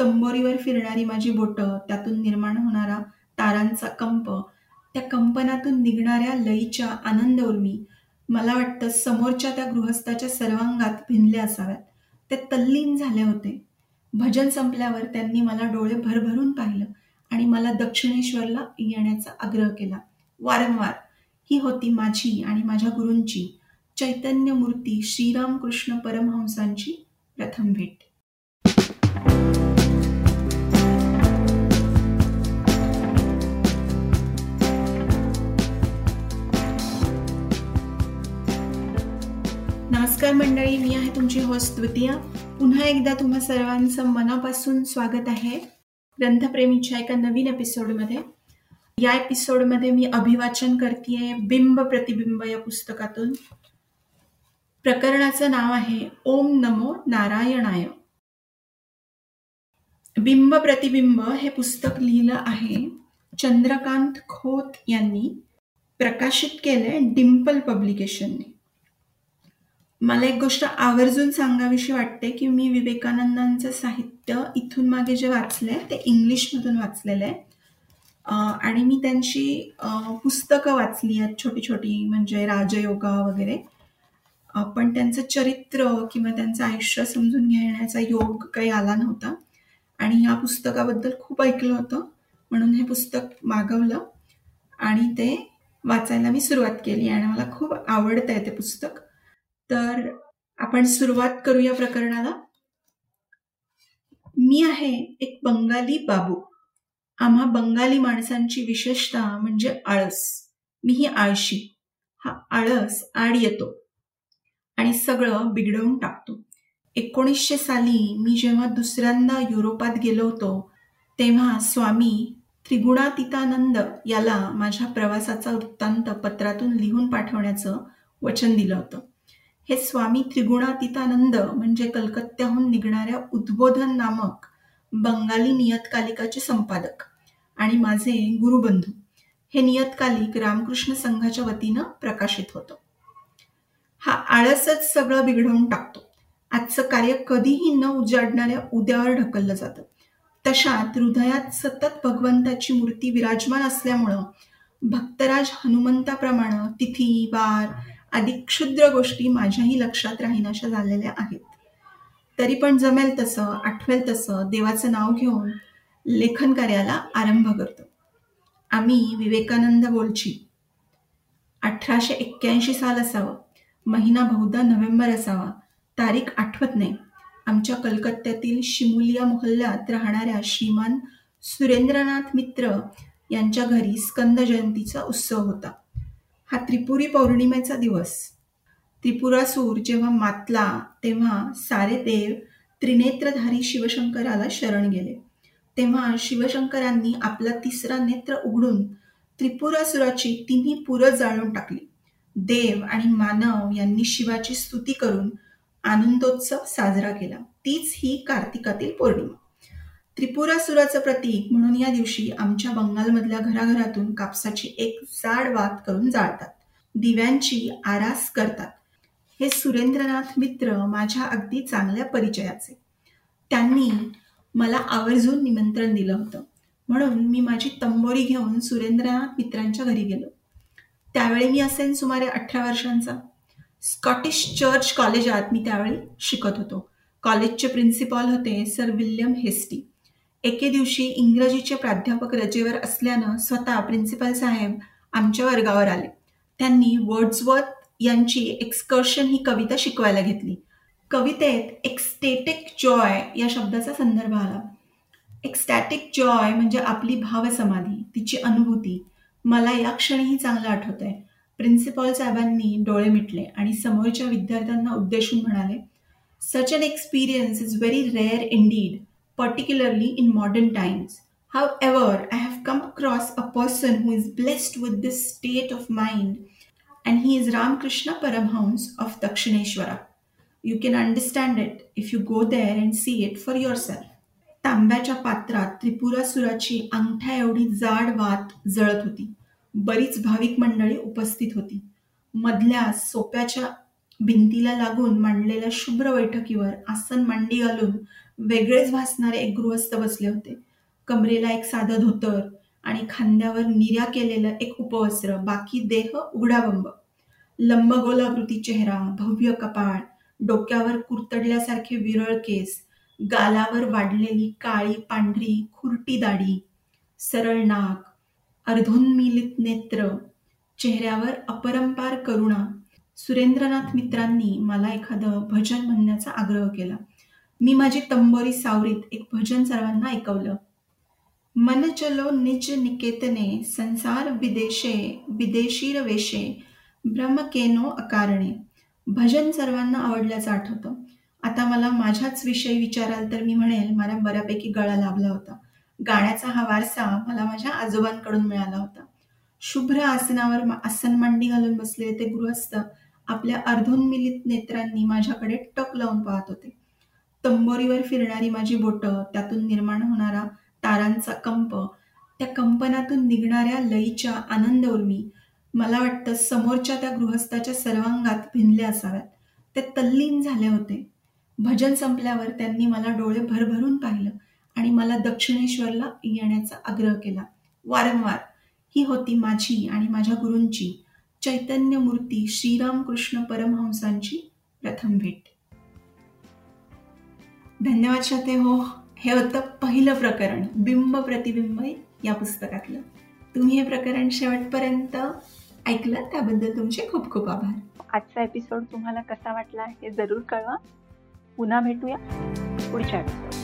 तंबोरीवर फिरणारी माझी बोटं त्यातून निर्माण होणारा तारांचा कंप त्या कंपनातून निघणाऱ्या लईच्या आनंद उर्मी मला वाटतं समोरच्या त्या गृहस्थाच्या सर्वांगात भिनल्या असाव्यात. ते तल्लीन झाले होते. भजन संपल्यावर त्यांनी मला डोळे भरभरून पाहिलं आणि मला दक्षिणेश्वरला येण्याचा आग्रह केला. वारंवार ही होती माझी आणि माझ्या गुरूंची चैतन्य मूर्ती श्रीरामकृष्ण परमहंसांची प्रथम भेट. नमस्कार मंडळी मी आहे तुमची होस्ट द्वितीया. पुन्हा एकदा तुम्हा सर्वांचं मनापासून स्वागत आहे ग्रंथप्रेमीच्या एका नवीन एपिसोडमध्ये या एपिसोडमध्ये मी अभिवाचन करते बिंब प्रतिबिंब या पुस्तकातून. प्रकरणाचं नाव आहे ओम नमो नारायणाय. बिंब प्रतिबिंब हे पुस्तक लिहिलं आहे चंद्रकांत खोत यांनी प्रकाशित केलंय डिम्पल पब्लिकेशनने. मला एक गोष्ट आवर्जून सांगावीशी वाटते की मी विवेकानंदांचं साहित्य इथून मागे जे वाचलं आहे ते इंग्लिशमधून वाचलेलं आहे आणि मी त्यांची पुस्तकं वाचली आहेत छोटी छोटी म्हणजे राजयोगा वगैरे. पण त्यांचं चरित्र किंवा त्यांचं आयुष्य समजून घेण्याचा योग काही आला नव्हता. आणि ह्या पुस्तकाबद्दल खूप ऐकलं होतं म्हणून हे पुस्तक मागवलं. आणि ते वाचायला मी सुरुवात केली आणि मला खूप आवडतं आहे ते पुस्तक. तर आपण सुरुवात करूया प्रकरणाला. मी आहे एक बंगाली बाबू. आम्हा बंगाली माणसांची विशेषता म्हणजे आळस. मी ही आळशी. हा आळस आड येतो. आणि सगळं बिघडवून टाकतो. एकोणीसशे साली मी जेव्हा दुसऱ्यांदा युरोपात गेलो होतो तेव्हा स्वामी त्रिगुणातीतानंद याला माझ्या प्रवासाचा वृत्तांत पत्रातून लिहून पाठवण्याचं वचन दिलं होतं. हे स्वामी त्रिगुणातीतानंद म्हणजे कलकत्त्याहून निघणाऱ्या उद्बोधन नामक बंगाली नियतकालिकाचे संपादक आणि माझे गुरुबंधू. हे नियतकालिक रामकृष्ण संघाच्या वतीनं प्रकाशित होतं. हा आळसच सगळं बिघडवून टाकतो. आजचं कार्य कधीही न उजाडणाऱ्या उद्यावर ढकललं जातं. तशात हृदयात सतत भगवंताची मूर्ती विराजमान असल्यामुळं भक्तराज हनुमंताप्रमाणे तिथी वार आदी क्षुद्र गोष्टी माझ्याही लक्षात राहीनाशा झालेल्या आहेत. तरी पण जमेल तसं आठवेल तसं देवाचं नाव घेऊन लेखन कार्याला आरंभ करतो. आम्ही विवेकानंद बोलची. अठराशे एक्क्याऐंशी साल असावं. महिना बहुधा नोव्हेंबर असावा. तारीख आठवत नाही. आमच्या कलकत्त्यातील शिमुलिया मोहल्ल्यात राहणाऱ्या श्रीमान सुरेंद्रनाथ मित्र यांच्या घरी स्कंद जयंतीचा उत्सव होता. हा त्रिपुरी पौर्णिमेचा दिवस. त्रिपुरासूर जेव्हा मातला तेव्हा सारे देव त्रिनेत्रधारी शिवशंकराला शरण गेले. तेव्हा शिवशंकरांनी आपला तिसरा नेत्र उघडून त्रिपुरासुराची तिन्ही पुरं जाळून टाकली. देव आणि मानव यांनी शिवाची स्तुती करून आनंदोत्सव साजरा केला. तीच ही कार्तिकातील पौर्णिमा. त्रिपुरासुराचं प्रतीक म्हणून या दिवशी आमच्या बंगालमधल्या घराघरातून कापसाची एक जाड वात करून जाळतात. दिव्यांची आरास करतात. हे सुरेंद्रनाथ मित्र माझ्या अगदी चांगल्या परिचयाचे. त्यांनी मला आवर्जून निमंत्रण दिलं होतं. म्हणून मी माझी तंबोरी घेऊन सुरेंद्रनाथ मित्रांच्या घरी गेलो. त्यावेळी मी असेन सुमारे अठरा वर्षांचा. स्कॉटिश चर्च कॉलेजात मी त्यावेळी शिकत होतो. कॉलेजचे प्रिन्सिपॉल होते सर विल्यम हेस्टी. एके दिवशी इंग्रजीचे प्राध्यापक रजेवर असल्यानं स्वतः प्रिन्सिपल साहेब आमच्या वर्गावर आले. त्यांनी वर्ड्सवर्थ यांची एक्सकर्शन ही कविता शिकवायला घेतली. कवितेत एक्स्टेटिक जॉय या शब्दाचा संदर्भ आला. एक्स्टॅटिक जॉय म्हणजे आपली भावसमाधी तिची अनुभूती. मला या क्षणीही चांगलं आठवत आहे प्रिन्सिपॉल साहेबांनी डोळे मिटले आणि समोरच्या विद्यार्थ्यांना उद्देशून म्हणाले such an experience is very rare indeed particularly in modern times. However, I have come across a a person is blessed with this state state of mind he is Ramakrishna Paramhans Paramhans of You you understand it if if you go and see it for for तांब्याच्या पात्रात त्रिपुरासुराची अंगठ्या एवढी जाड वात जळत होती. बरीच भाविक मंडळी उपस्थित होती. मधल्या सोप्याच्या भिंतीला लागून मांडलेल्या शुभ्र बैठकीवर आसन मांडी घालून वेगळेच भासणारे एक गृहस्थ बसले होते. कमरेला एक साधं धोतर आणि खांद्यावर निर्या केलेलं एक उपवस्त्र बाकी देह उघडाबंब. लंबगोलाकृती चेहरा भव्य कपाळ डोक्यावर कुरतडल्यासारखे विरळ केस गालावर वाढलेली काळी पांढरी खुरटी दाढी सरळ नाक अर्धोन्मिलित नेत्र चेहऱ्यावर अपरंपार करुणा. सुरेंद्रनाथ मित्रांनी मला एखादं भजन म्हणण्याचा आग्रह केला. मी माझी तंबोरी सावरीत एक भजन सर्वांना ऐकवलं. मन चलो निज निकेतने संसार विदेशे विदेशीर वेशे ब्रह्मकेनो अकारणे. भजन सर्वांना आवडल्याचं आठवतं. आता मला माझ्याच विषयी विचाराल तर मी म्हणेल मला बऱ्यापैकी गळा लाभला होता. गाण्याचा हा वारसा मला माझ्या आजोबांकडून मिळाला होता. शुभ्र आसनावर आसन मांडी घालून बसलेले ते गृहस्थ आपल्या अर्धोन्मिलित नेत्रांनी माझ्याकडे टक लावून पाहत होते. तंबोरीवर फिरणारी माझी बोटं त्यातून निर्माण होणारा तारांचा कंप त्या कंपनातून निघणाऱ्या लईच्या आनंद उर्मी मला वाटतं समोरच्या त्या गृहस्थाच्या सर्वांगात भिनले असाव्यात. ते तल्लीन झाले होते. भजन संपल्यावर त्यांनी मला डोळे भरभरून पाहिलं आणि मला दक्षिणेश्वरला येण्याचा आग्रह केला. वारंवार ही होती माझी आणि माझ्या गुरूंची चैतन्य मूर्ती श्रीरामकृष्ण परमहंसांची प्रथम भेट. धन्यवाद शाते हो. हे होतं पहिलं प्रकरण बिंब प्रतिबिंब या पुस्तकातलं. तुम्ही हे प्रकरण शेवटपर्यंत ऐकलं त्याबद्दल तुमचे खूप खूप आभार. आजचा एपिसोड तुम्हाला कसा वाटला हे जरूर कळवा. पुन्हा भेटूया पुढच्या एपिसोड